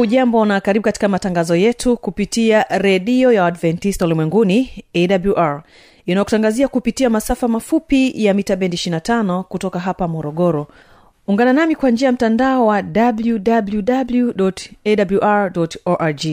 hujambo na karibu katika matangazo yetu kupitia redio ya adventista ulimwenguni awr inayokutangazia kupitia masafa mafupi ya mita bendi 25 kutoka hapa morogoro. Ungana nami kwa njia ya mtandao wa www awr org.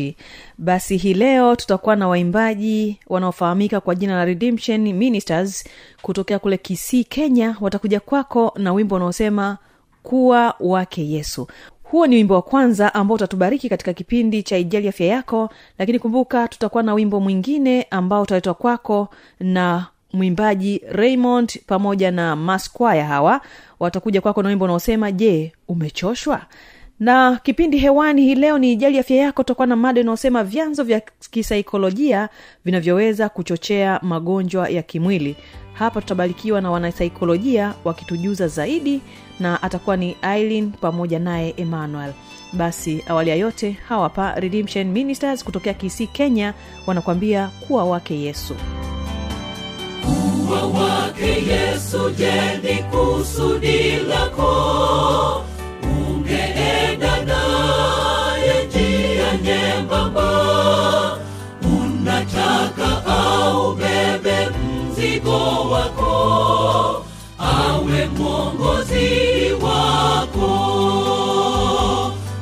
Basi hii leo tutakuwa na waimbaji wanaofahamika kwa jina la redemption ministers kutokea kule kisii kenya. Watakuja kwako na wimbo unaosema kuwa wake yesu huo ni wimbo wa kwanza ambao utatubariki katika kipindi cha ijali afya yako lakini kumbuka tutakuwa na wimbo mwingine ambao utaletwa kwako na mwimbaji raymond pamoja na masquaya hawa. Watakuja kwako na wimbo unaosema je umechoshwa na kipindi hewani hii leo ni ijali afya yako tokana na mada inayosema vyanzo vya kisaikolojia vinavyoweza kuchochea magonjwa ya kimwili. Hapa tutabarikiwa na wanasaikolojia wakitujuza zaidi na atakuwa ni aileen pamoja naye emmanuel. Basi awali ya yote hawapa redemption ministers kutokea kisi kenya wanakuambia kuwa wake yesu. Kuwa wake yesu je kusudi lako ungeenda naye njia nyembamba unataka aubebe mzigo wako awe mwongozi wako.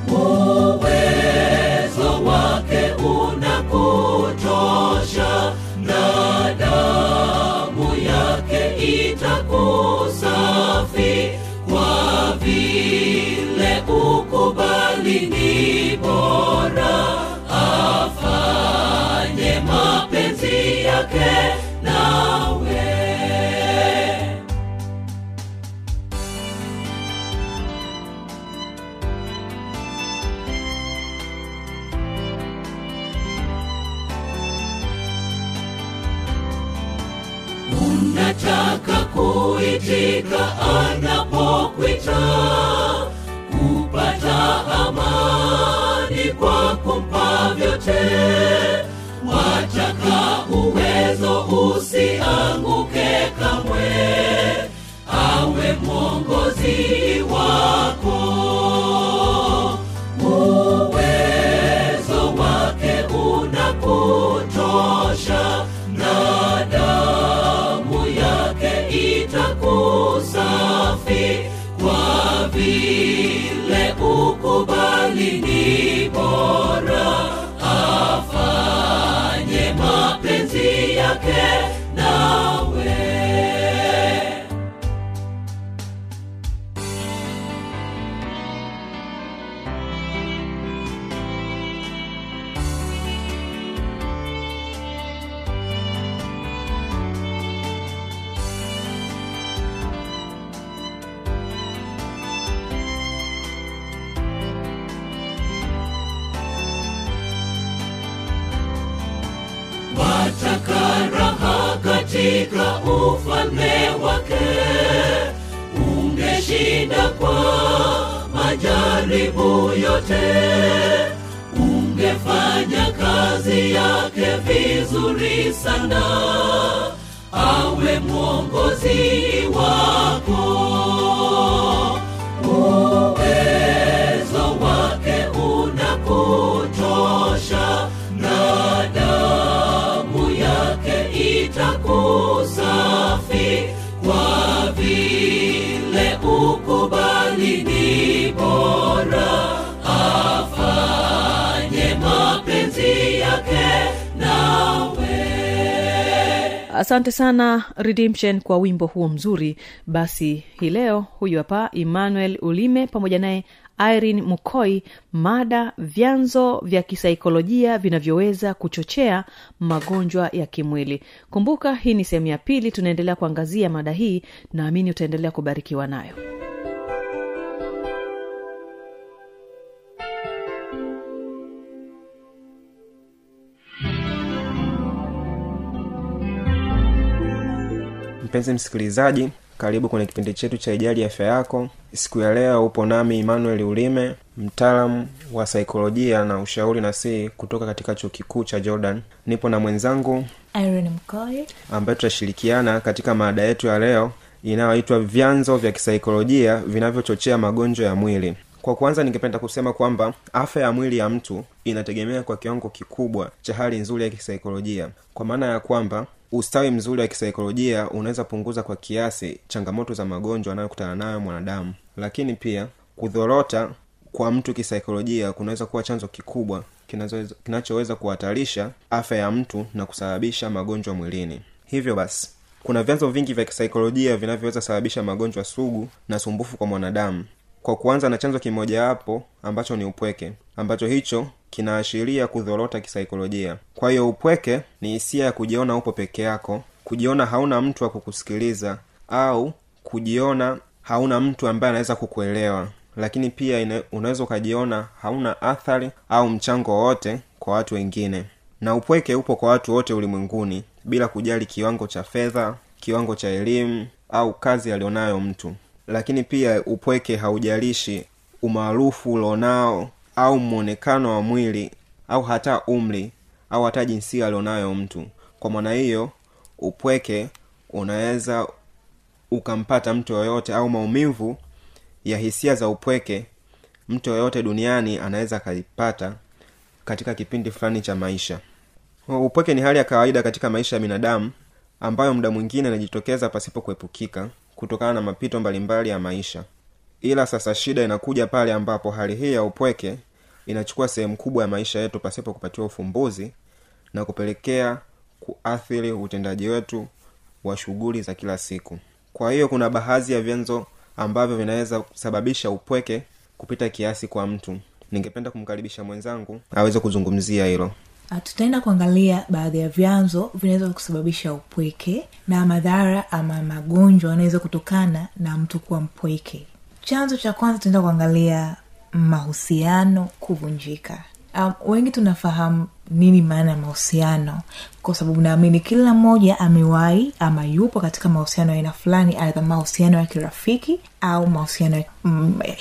Uwezo wake unakutosha na damu yake itakusafi yake nawe. Unataka kuitika anapokwita kupata amani kwa kumpa vyote wataka uwezo usianguke kamwe awe mwongozi wako. Uwezo wake unakutosha na damu yake itakusafi kwa vile ukubali mapenzi kwa majaribu yote. Ungefanya kazi yake vizuri sana. Awe mwongozi wako. Uwezo wake unakutosha na damu yake itakusafi kubali mapenzi yake nawe. Asante sana redemption kwa wimbo huo mzuri. Basi hii leo huyu hapa emmanuel ulime pamoja naye irin mukoi mada vyanzo vya kisaikolojia vinavyoweza kuchochea magonjwa ya kimwili. Kumbuka hii ni sehemu ya pili tunaendelea kuangazia mada hii. Naamini utaendelea kubarikiwa nayo. Mpenzi msikilizaji karibu kwenye kipindi chetu cha ijali afya yako. Siku ya leo upo nami emmanuel ulime mtaalamu wa saikolojia na ushauri na si kutoka katika chuo kikuu cha jordan. Nipo na mwenzangu ambaye tutashirikiana katika maada yetu ya leo inayoitwa vyanzo vya kisaikolojia vinavyochochea magonjwa ya mwili kwa kwanza ningependa kusema kwamba afya ya mwili ya mtu inategemea kwa kiwango kikubwa cha hali nzuri ya kisaikolojia. Kwa maana ya kwamba ustawi mzuri wa kisaikolojia unaweza punguza kwa kiasi changamoto za magonjwa anayokutana nayo mwanadamu. Lakini pia kudhorota kwa mtu kisaikolojia kunaweza kuwa chanzo kikubwa kinachoweza kuhatarisha afya ya mtu na kusababisha magonjwa mwilini. Hivyo basi kuna vyanzo vingi vya kisaikolojia vinavyoweza sababisha magonjwa sugu na sumbufu kwa mwanadamu kwa kuanza na chanzo kimojawapo ambacho ni upweke ambacho hicho kinaashiria kudhorota kisaikolojia. Kwa hiyo upweke ni hisia ya kujiona upo peke yako kujiona hauna mtu wa kukusikiliza au kujiona hauna mtu ambaye anaweza kukuelewa. Lakini pia unaweza ukajiona hauna athari au mchango wowote kwa watu wengine. Na upweke upo kwa watu wote ulimwenguni bila kujali kiwango cha fedha kiwango cha elimu au kazi alionayo mtu lakini pia upweke haujalishi umaarufu ulionao au mwonekano wa mwili au hata umri au hata jinsia alionayo mtu. Kwa maana hiyo upweke unaweza ukampata mtu yoyote au maumivu ya hisia za upweke mtu yoyote duniani anaweza akaipata katika kipindi fulani cha maisha. Upweke ni hali ya kawaida katika maisha ya binadamu ambayo muda mwingine anajitokeza pasipo kuepukika kutokana na mapito mbalimbali ya maisha. Ila sasa shida inakuja pale ambapo hali hii ya upweke inachukua sehemu kubwa ya maisha yetu pasipo kupatiwa ufumbuzi na kupelekea kuathiri utendaji wetu wa shughuli za kila siku. Kwa hiyo kuna baadhi ya vyanzo ambavyo vinaweza kusababisha upweke kupita kiasi kwa mtu. Ningependa kumkaribisha mwenzangu aweze kuzungumzia hilo tutaenda kuangalia baadhi ya vyanzo vinaweza kusababisha upweke na madhara ama magonjwa yanaweza kutokana na mtu kuwa mpweke. Chanzo cha kwanza tunaenda kuangalia mahusiano kuvunjika. Um, wengi tunafahamu nini maana ya mahusiano kwa sababu naamini kila mmoja amewahi ama yupo katika mahusiano ya aina fulani aidha mahusiano ya kirafiki au mahusiano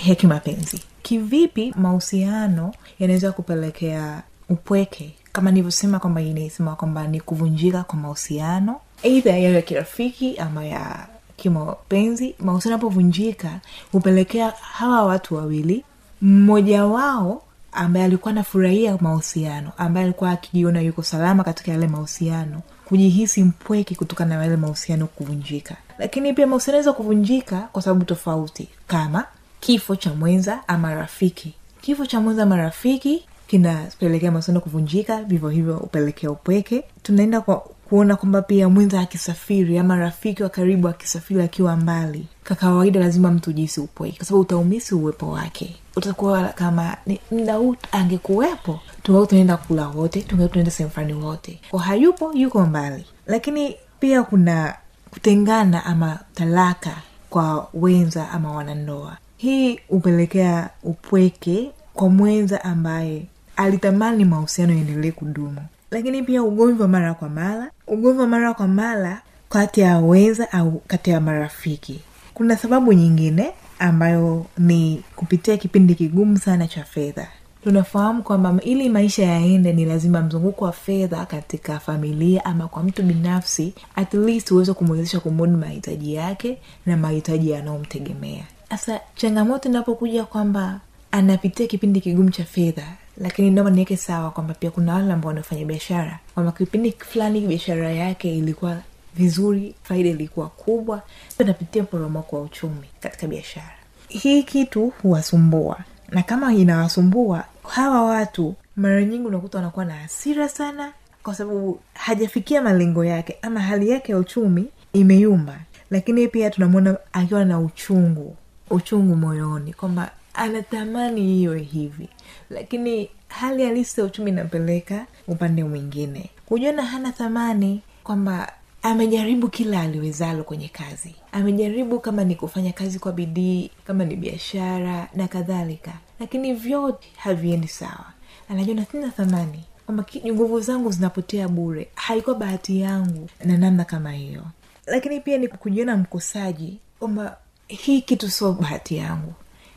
ya kimapenzi. Kivipi mahusiano yanaweza kupelekea upweke kama nilivyosema kwamba inasema kwamba ni kuvunjika kwa mahusiano eidha yayo ya kirafiki ama ya kimapenzi. Mahusiano yanapovunjika hupelekea hawa watu wawili mmoja wao ambaye alikuwa anafurahia mahusiano ambaye alikuwa akijiona yuko salama katika yale mahusiano kujihisi mpweke kutokana na yale mahusiano kuvunjika. Lakini pia mahusiano aweza kuvunjika kwa sababu tofauti kama kifo cha mwenza ama rafiki. Kifo cha mwenza ama rafiki kinapelekea mahusiano kuvunjika vivyo hivyo upelekea upweke. Tunaenda kwa kuona kwamba pia mwenza akisafiri ama rafiki wa karibu akisafiri akiwa mbali kwa kawaida lazima mtu jisi upweke kwa sababu utaumisi uwepo wake. Utakuwa kama ni mda angekuwepo tungekuwa tunaenda kula wote tungekuwa tunaenda sehemu fulani wote. Kwa hayupo yuko mbali. Lakini pia kuna kutengana ama talaka kwa wenza ama wanandoa. Hii hupelekea upweke kwa mwenza ambaye alitamani mahusiano yaendelee kudumu. Lakini pia ugomvi wa mara kwa mara ugomvi wa mara kwa mara kati ya weza au kati ya marafiki. Kuna sababu nyingine ambayo ni kupitia kipindi kigumu sana cha fedha. Tunafahamu kwamba ili maisha yaende ni lazima mzunguko wa fedha katika familia ama kwa mtu binafsi at least uweze kumwezesha kumudu mahitaji yake na mahitaji yanayomtegemea. Sasa changamoto inapokuja kwamba anapitia kipindi kigumu cha fedha lakini naomba niweke sawa kwamba pia kuna wale ambao wanafanya biashara. Kwamba kipindi fulani biashara yake ilikuwa vizuri faida ilikuwa kubwa anapitia mporomoko wa uchumi katika biashara. Hii kitu huwasumbua. Na kama inawasumbua hawa watu mara nyingi unakuta wanakuwa na hasira sana kwa sababu hajafikia malengo yake ama hali yake ya uchumi imeyumba. Lakini pia tunamwona akiwa na uchungu uchungu moyoni kwamba anatamani iwe hivi. Lakini hali halisi ya uchumi inapeleka upande mwingine. Kujiona hana thamani kwamba amejaribu kila aliwezalo kwenye kazi. Amejaribu kama ni kufanya kazi kwa bidii kama ni biashara na kadhalika. Lakini vyote haviendi sawa. Anajiona sina thamani kwamba nguvu zangu zinapotea bure. Haikuwa bahati yangu na namna kama hiyo. Lakini pia ni kujiona mkosaji kwamba hii kitu sio bahati yangu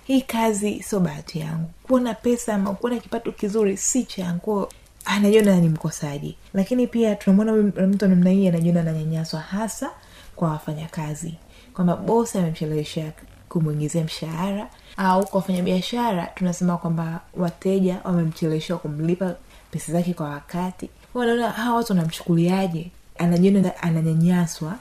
hii kazi sio bahati yangu. Kuona pesa ama kuona kipato kizuri si changu anajiona ni mkosaji. Lakini pia tunamwona mtu namna hii anajiona ananyanyaswa hasa kwa wafanyakazi. Kwamba bosi amemchelewesha kumwingizia mshahara au kwa wafanyabiashara tunasema kwamba wateja wamemchelewesha kumlipa pesa zake kwa wakati. Wanaona hawa watu wanamchukuliaje? Anajiona ananyanyaswa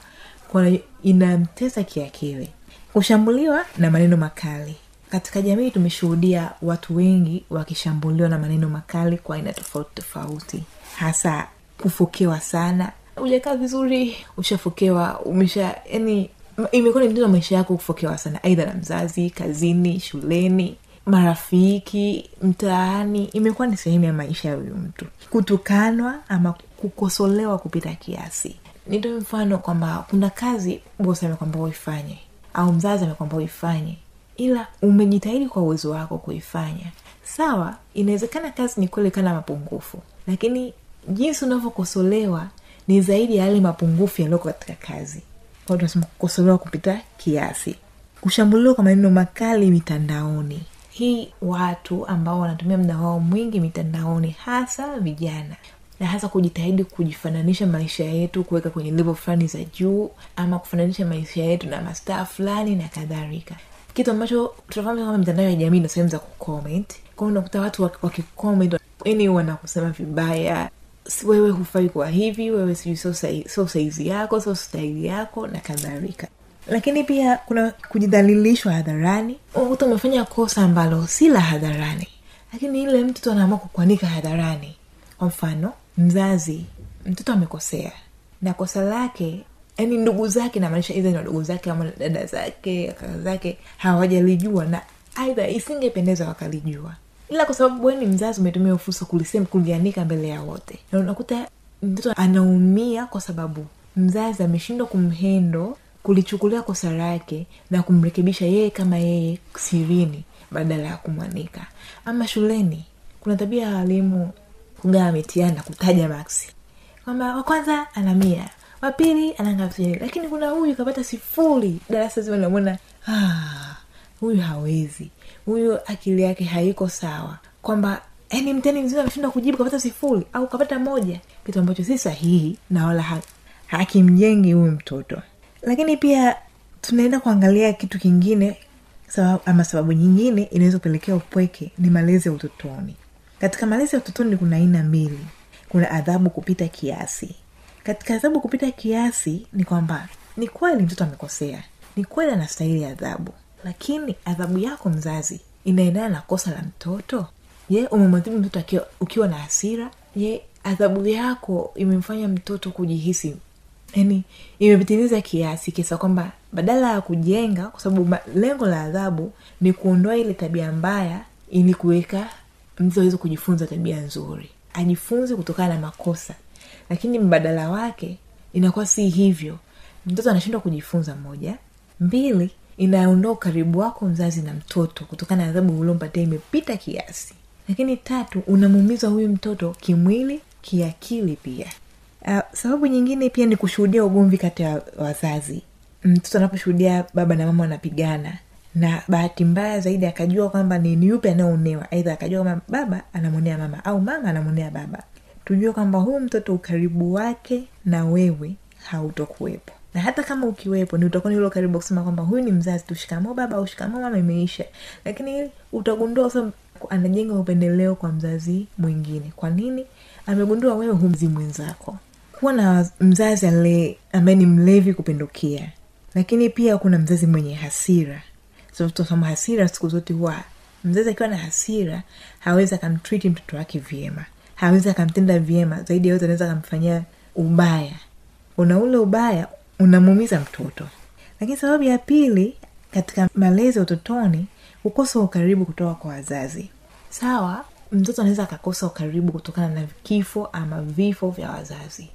inamtesa kiakili. Kushambuliwa na maneno makali katika jamii tumeshuhudia watu wengi wakishambuliwa na maneno makali kwa aina tofauti tofauti. Hasa kufokewa sana. Ujakaa vizuri ushafokewa umesha yani imekuwa ni mtindo maisha yako kufokewa sana. Aidha na mzazi kazini shuleni marafiki mtaani. Imekuwa ni sehemu ya maisha ya huyu mtu. Kutukanwa ama kukosolewa kupita kiasi. Nitoe mfano kwamba kuna kazi bosi amekwamba uifanye au mzazi amekwamba uifanye ila umejitahidi kwa uwezo wako kuifanya. Sawa inawezekana kazi ni kweli kana mapungufu lakini jinsi unavyokosolewa ni zaidi ya yale mapungufu yaliyoko katika kazi. Tunasema kukosolewa kupita kiasi. Kushambuliwa kwa maneno makali mitandaoni. Hii watu ambao wanatumia muda wao mwingi mitandaoni hasa vijana na hasa kujitahidi kujifananisha maisha yetu kuweka kwenye levo fulani za juu ama kufananisha maisha yetu na mastaa fulani na kadhalika kitu ambacho tunafahamu mitandao ya jamii na sehemu za kucomment. Kwao unakuta watu wakicomment yani wanakusema vibaya. Wewe hufai kwa hivi wewe sijui sio sai- saizi yako sio staili yako na kadhalika. Lakini pia kuna kujidhalilishwa hadharani. Unakuta umefanya kosa ambalo si la hadharani. Lakini ile mtoto anaamua kukuanika hadharani. Kwa mfano mzazi mtoto amekosea. Na kosa lake yani ndugu zake namaanisha idha ni wadogo zake ama dada zake kaka zake hawajalijua na aidha isingependeza wakalijua. Ila kwa sababu ni mzazi umetumia fursa kulisema mbele ya wote. Na unakuta mtoto anaumia kwa sababu mzazi ameshindwa kumhendo kulichukulia kosa lake na kumrekebisha yeye kama yeye sirini badala ya kumwanika. Ama shuleni kuna tabia ya walimu kugawa mitihani na kutaja maksi. Kwamba wa kwanza ana mia wa pili lakini kuna huyu kapata sifuri. Darasa zima namwona ah, huyu hawezi. Huyu akili yake haiko sawa. Kwamba yani mtani mzima ameshindwa kujibu kapata sifuri au kapata moja. Kitu ambacho si sahihi na wala ha, hakimjengi huyu mtoto. Lakini pia tunaenda kuangalia kitu kingine sababu, ama sababu nyingine inaweza kupelekea upweke ni malezi ya utotoni. Katika malezi ya utotoni kuna aina mbili. Kuna adhabu kupita kiasi katika adhabu kupita kiasi ni kwamba ni kweli mtoto amekosea. Ni kweli anastahili adhabu. Lakini adhabu yako mzazi inaendana na kosa la mtoto? Je umemwadhibu mtoto ukiwa na hasira? Je adhabu yako imemfanya mtoto kujihisi yani imepitiliza kiasi kiasa kwamba badala ya kujenga kwa sababu lengo la adhabu ni kuondoa ile tabia mbaya ili kuweka mtu aweze kujifunza tabia nzuri. Ajifunze kutokana na makosa lakini mbadala wake inakuwa si hivyo. Mtoto anashindwa kujifunza moja. Mbili inaondoa ukaribu wako mzazi na mtoto kutokana na adhabu uliompatia imepita kiasi. Lakini tatu unamuumiza huyu mtoto kimwili kiakili pia. Uh, sababu nyingine pia ni kushuhudia ugomvi kati ya wazazi. Mtoto anaposhuhudia baba na mama wanapigana na bahati mbaya zaidi akajua kwamba ni ni yupe anayeonewa. Aidha akajua kwamba baba anamwonea mama au mama anamwonea baba tujue kwamba huyu mtoto ukaribu wake na wewe hautokuwepo. Na hata kama ukiwepo ni utakuwa nilo karibu kusema kwamba huyu ni mzazi tushikamoo baba au mama imeisha. Lakini utagundua sa anajenga upendeleo kwa mzazi mwingine. Kwa nini? Amegundua wewe humzi mwenzako. Kuwa na mzazi ambaye ni mlevi kupindukia. Lakini pia kuna mzazi mwenye hasira. So, hasira siku zote huwa mzazi akiwa na hasira hawezi akamtriti mtoto wake vyema hawezi akamtenda vyema zaidi yote anaweza akamfanyia ubaya. Una ule ubaya unamuumiza mtoto. Lakini sababu ya pili katika malezi ya utotoni kukosa ukaribu kutoka kwa wazazi. Sawa mtoto anaweza akakosa ukaribu kutokana na kifo ama vifo vya wazazi.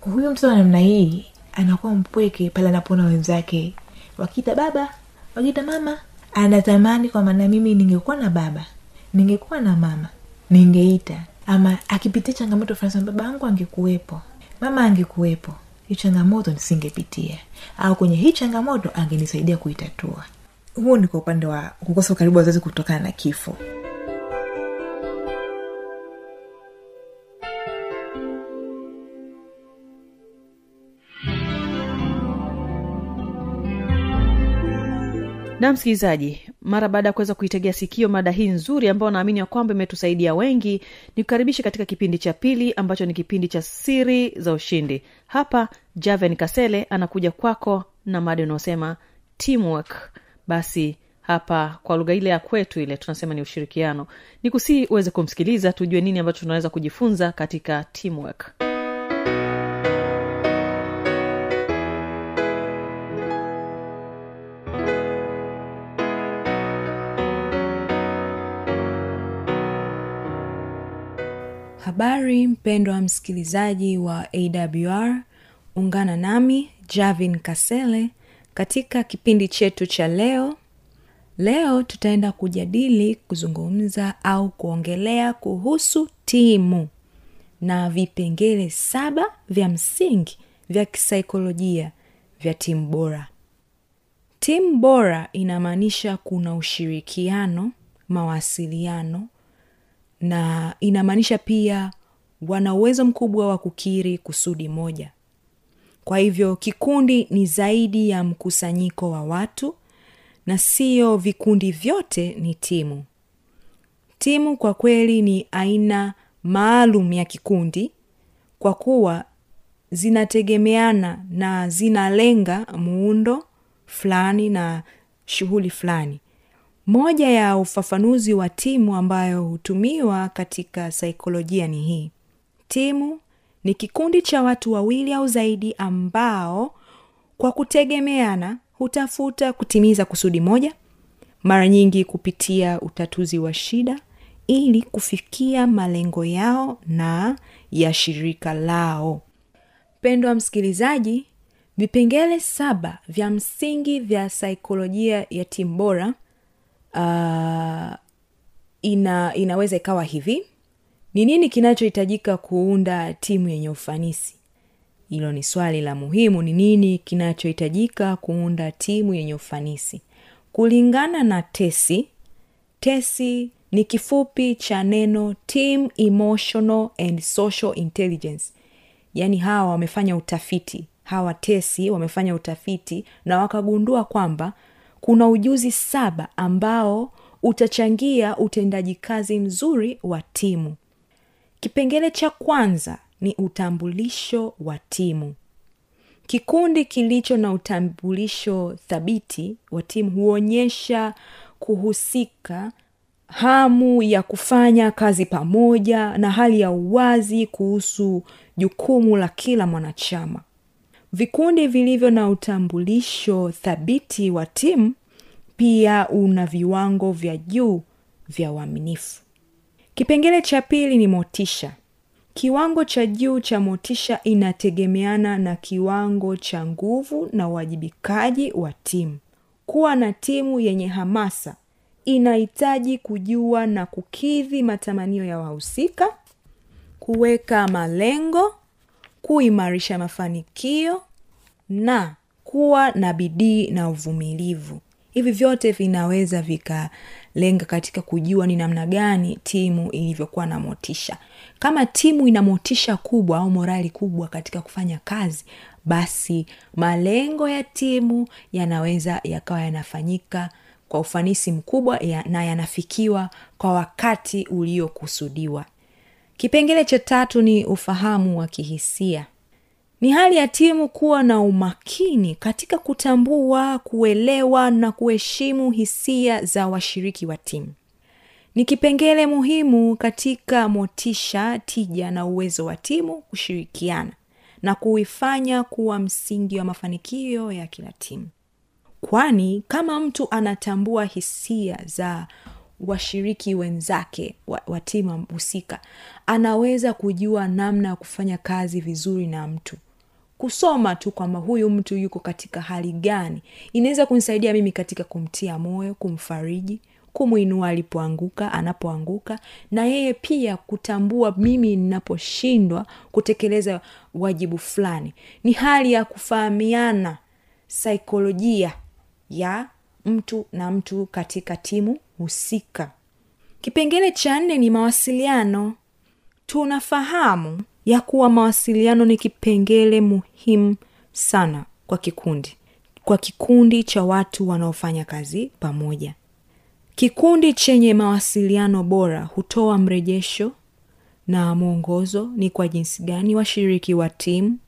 Huyu mtoto wa namna hii anakuwa mpweke pale anapoona wenzake. Wakita baba wakita mama anatamani kwa maana mimi ningekuwa na baba ningekuwa na mama ningeita ama akipitia changamoto fulani baba yangu angekuwepo. Mama angekuwepo. Hii changamoto nisingepitia au kwenye hii changamoto angenisaidia kuitatua. Huo ni kwa upande wa kukosa ukaribu wazazi kutokana na kifo na msikilizaji mara baada ya kuweza kuitegea sikio mada hii nzuri ambayo naamini ya kwamba imetusaidia wengi ni kukaribishe katika kipindi cha pili ambacho ni kipindi cha siri za ushindi. Hapa javen kasele anakuja kwako na mada unaosema teamwork. Basi hapa kwa lugha ile ya kwetu ile tunasema ni ushirikiano. Ni kusii uweze kumsikiliza tujue nini ambacho tunaweza kujifunza katika teamwork habari mpendwa msikilizaji wa awr ungana nami javin kasele katika kipindi chetu cha leo. Leo tutaenda kujadili kuzungumza au kuongelea kuhusu timu na vipengele saba vya msingi vya kisaikolojia vya timu bora. Timu bora inamaanisha kuna ushirikiano mawasiliano na inamaanisha pia wana uwezo mkubwa wa kukiri kusudi moja. Kwa hivyo kikundi ni zaidi ya mkusanyiko wa watu na siyo vikundi vyote ni timu. Timu kwa kweli ni aina maalum ya kikundi kwa kuwa zinategemeana na zinalenga muundo fulani na shughuli fulani. Moja ya ufafanuzi wa timu ambayo hutumiwa katika saikolojia ni hii timu ni kikundi cha watu wawili au zaidi ambao kwa kutegemeana hutafuta kutimiza kusudi moja mara nyingi kupitia utatuzi wa shida ili kufikia malengo yao na ya shirika lao. Mpendwa msikilizaji vipengele saba vya msingi vya saikolojia ya timu bora uh, ina inaweza ikawa hivi ni nini kinachohitajika kuunda timu yenye ufanisi? Hilo ni swali la muhimu. Ni nini kinachohitajika kuunda timu yenye ufanisi? Kulingana na tesi tesi ni kifupi cha neno team emotional and social intelligence. Yaani hawa wamefanya utafiti. Hawa tesi wamefanya utafiti na wakagundua kwamba kuna ujuzi saba ambao utachangia utendaji kazi mzuri wa timu kipengele cha kwanza ni utambulisho wa timu. Kikundi kilicho na utambulisho thabiti wa timu huonyesha kuhusika hamu ya kufanya kazi pamoja na hali ya uwazi kuhusu jukumu la kila mwanachama. Vikundi vilivyo na utambulisho thabiti wa timu pia una viwango vya juu vya uaminifu kipengele cha pili ni motisha. Kiwango cha juu cha motisha inategemeana na kiwango cha nguvu na uwajibikaji wa timu. Kuwa na timu yenye hamasa inahitaji kujua na kukidhi matamanio ya wahusika kuweka malengo kuimarisha mafanikio na kuwa na bidii na uvumilivu hivi vyote vinaweza vikalenga katika kujua ni namna gani timu ilivyokuwa na motisha. Kama timu ina motisha kubwa au morali kubwa katika kufanya kazi basi malengo ya timu yanaweza yakawa yanafanyika kwa ufanisi mkubwa ya, na yanafikiwa kwa wakati uliokusudiwa. Kipengele cha tatu ni ufahamu wa kihisia ni hali ya timu kuwa na umakini katika kutambua kuelewa na kuheshimu hisia za washiriki wa timu. Ni kipengele muhimu katika motisha tija na uwezo wa timu kushirikiana na kuifanya kuwa msingi wa mafanikio ya kila timu. Kwani kama mtu anatambua hisia za washiriki wenzake wa, wa timu husika anaweza kujua namna ya kufanya kazi vizuri na mtu kusoma tu kwamba huyu mtu yuko katika hali gani. Inaweza kunisaidia mimi katika kumtia moyo kumfariji kumwinua alipoanguka anapoanguka na yeye pia kutambua mimi ninaposhindwa kutekeleza wajibu fulani. Ni hali ya kufahamiana saikolojia ya mtu na mtu katika timu husika. Kipengele cha nne ni mawasiliano tunafahamu ya kuwa mawasiliano ni kipengele muhimu sana kwa kikundi kwa kikundi cha watu wanaofanya kazi pamoja. Kikundi chenye mawasiliano bora hutoa mrejesho na mwongozo ni kwa jinsi gani washiriki wa timu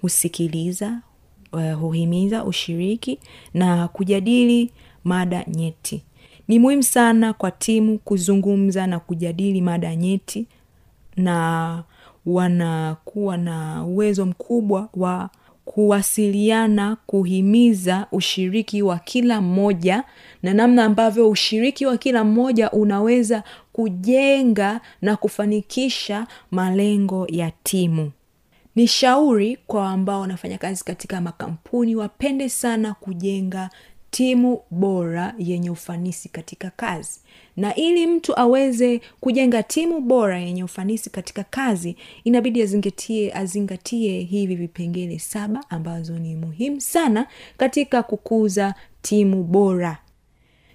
husikiliza uh, huhimiza ushiriki na kujadili mada nyeti. Ni muhimu sana kwa timu kuzungumza na kujadili mada nyeti na wanakuwa na uwezo mkubwa wa kuwasiliana kuhimiza ushiriki wa kila mmoja na namna ambavyo ushiriki wa kila mmoja unaweza kujenga na kufanikisha malengo ya timu. Ni shauri kwa ambao wanafanya kazi katika makampuni wapende sana kujenga timu bora yenye ufanisi katika kazi. Na ili mtu aweze kujenga timu bora yenye ufanisi katika kazi inabidi azingatie azingatie hivi vipengele saba ambazo ni muhimu sana katika kukuza timu bora.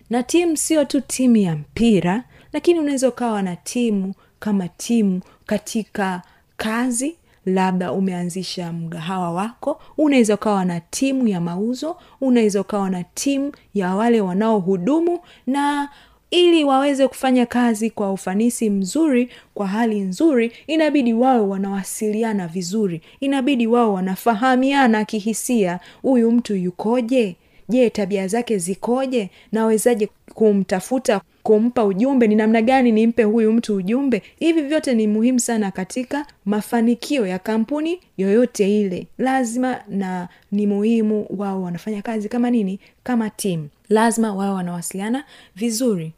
Na timu sio tu timu ya mpira lakini unaweza ukawa na timu kama timu katika kazi labda umeanzisha mgahawa wako unaweza ukawa na timu ya mauzo unaweza ukawa na timu ya wale wanaohudumu na ili waweze kufanya kazi kwa ufanisi mzuri kwa hali nzuri inabidi wawe wanawasiliana vizuri. Inabidi wao wanafahamiana kihisia. Huyu mtu yukoje je tabia zake zikoje? Nawezaje kumtafuta kumpa ujumbe? Ni namna gani nimpe huyu mtu ujumbe? Hivi vyote ni muhimu sana katika mafanikio ya kampuni yoyote ile. Lazima na ni muhimu wao wanafanya kazi kama nini? Kama timu lazima wao wanawasiliana vizuri.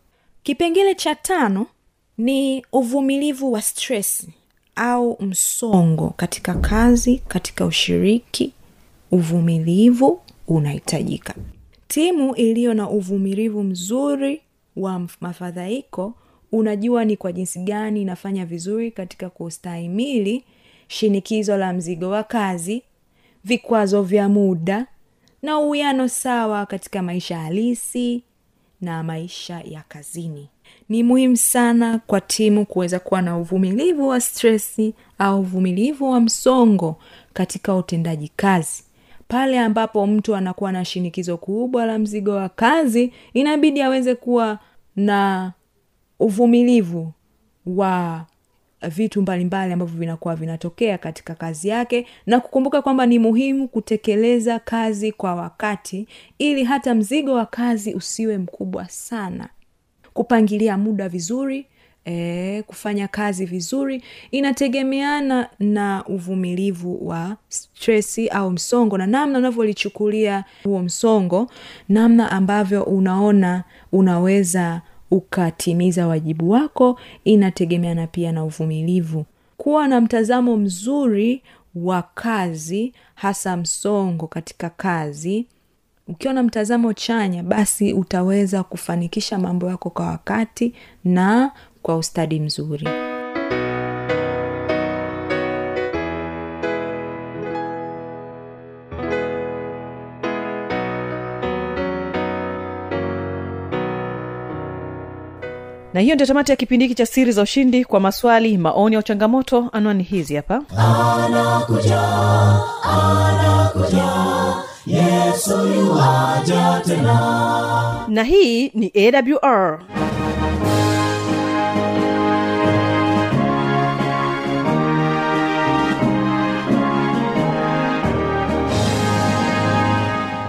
Kipengele cha tano ni uvumilivu wa stress au msongo katika kazi katika ushiriki uvumilivu unahitajika. Timu iliyo na uvumilivu mzuri wa mafadhaiko unajua ni kwa jinsi gani inafanya vizuri katika kustahimili shinikizo la mzigo wa kazi vikwazo vya muda na uwiano sawa katika maisha halisi na maisha ya kazini. Ni muhimu sana kwa timu kuweza kuwa na uvumilivu wa stresi au uvumilivu wa msongo katika utendaji kazi pale ambapo mtu anakuwa na shinikizo kubwa la mzigo wa kazi inabidi aweze kuwa na uvumilivu wa vitu mbalimbali ambavyo vinakuwa vinatokea katika kazi yake na kukumbuka kwamba ni muhimu kutekeleza kazi kwa wakati ili hata mzigo wa kazi usiwe mkubwa sana. Kupangilia muda vizuri e, kufanya kazi vizuri inategemeana na uvumilivu wa stresi au msongo na namna unavyolichukulia huo msongo namna ambavyo unaona unaweza ukatimiza wajibu wako inategemeana pia na uvumilivu. Kuwa na mtazamo mzuri wa kazi hasa msongo katika kazi ukiwa na mtazamo chanya basi utaweza kufanikisha mambo yako kwa wakati na kwa ustadi mzuri. Na hiyo ndio tamati ya kipindi hiki cha siri za ushindi. Kwa maswali maoni au changamoto anwani hizi hapa. Anakuja anakuja yesu tena. Na hii ni awr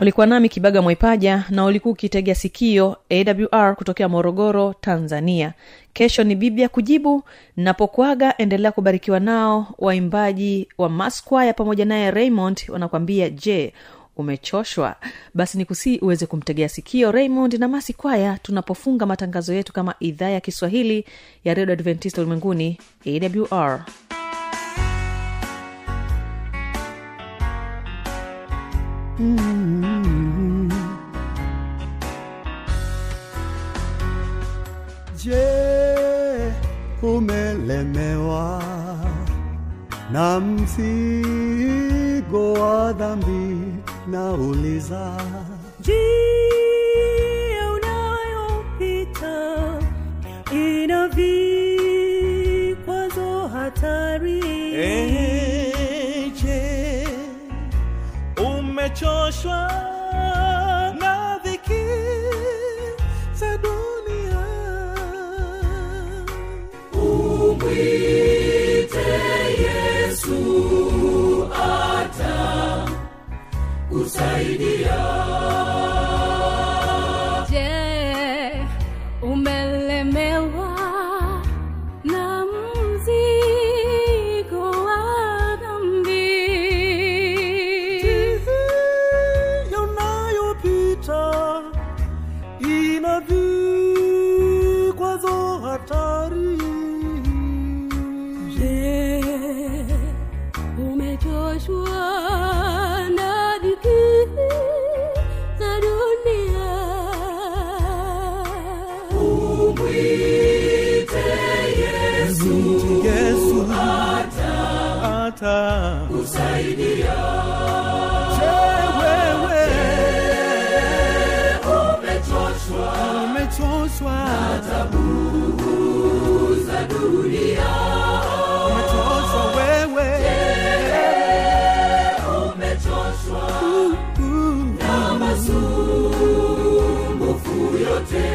ulikuwa nami kibaga mwaipaja na ulikuwa ukitegea sikio awr kutokea morogoro tanzania. Kesho ni biblia kujibu napokwaga endelea kubarikiwa nao waimbaji wa masquaya pamoja naye raymond wanakwambia je umechoshwa? Basi ni kusii uweze kumtegea sikio raymond na masi kwaya tunapofunga matangazo yetu kama idhaa ya kiswahili ya redio adventista ulimwenguni awr Je, umelemewa na mzigo wa dhambi? Nauliza, njia unayopita ina umechoshwa na dhiki za dunia? je Lord.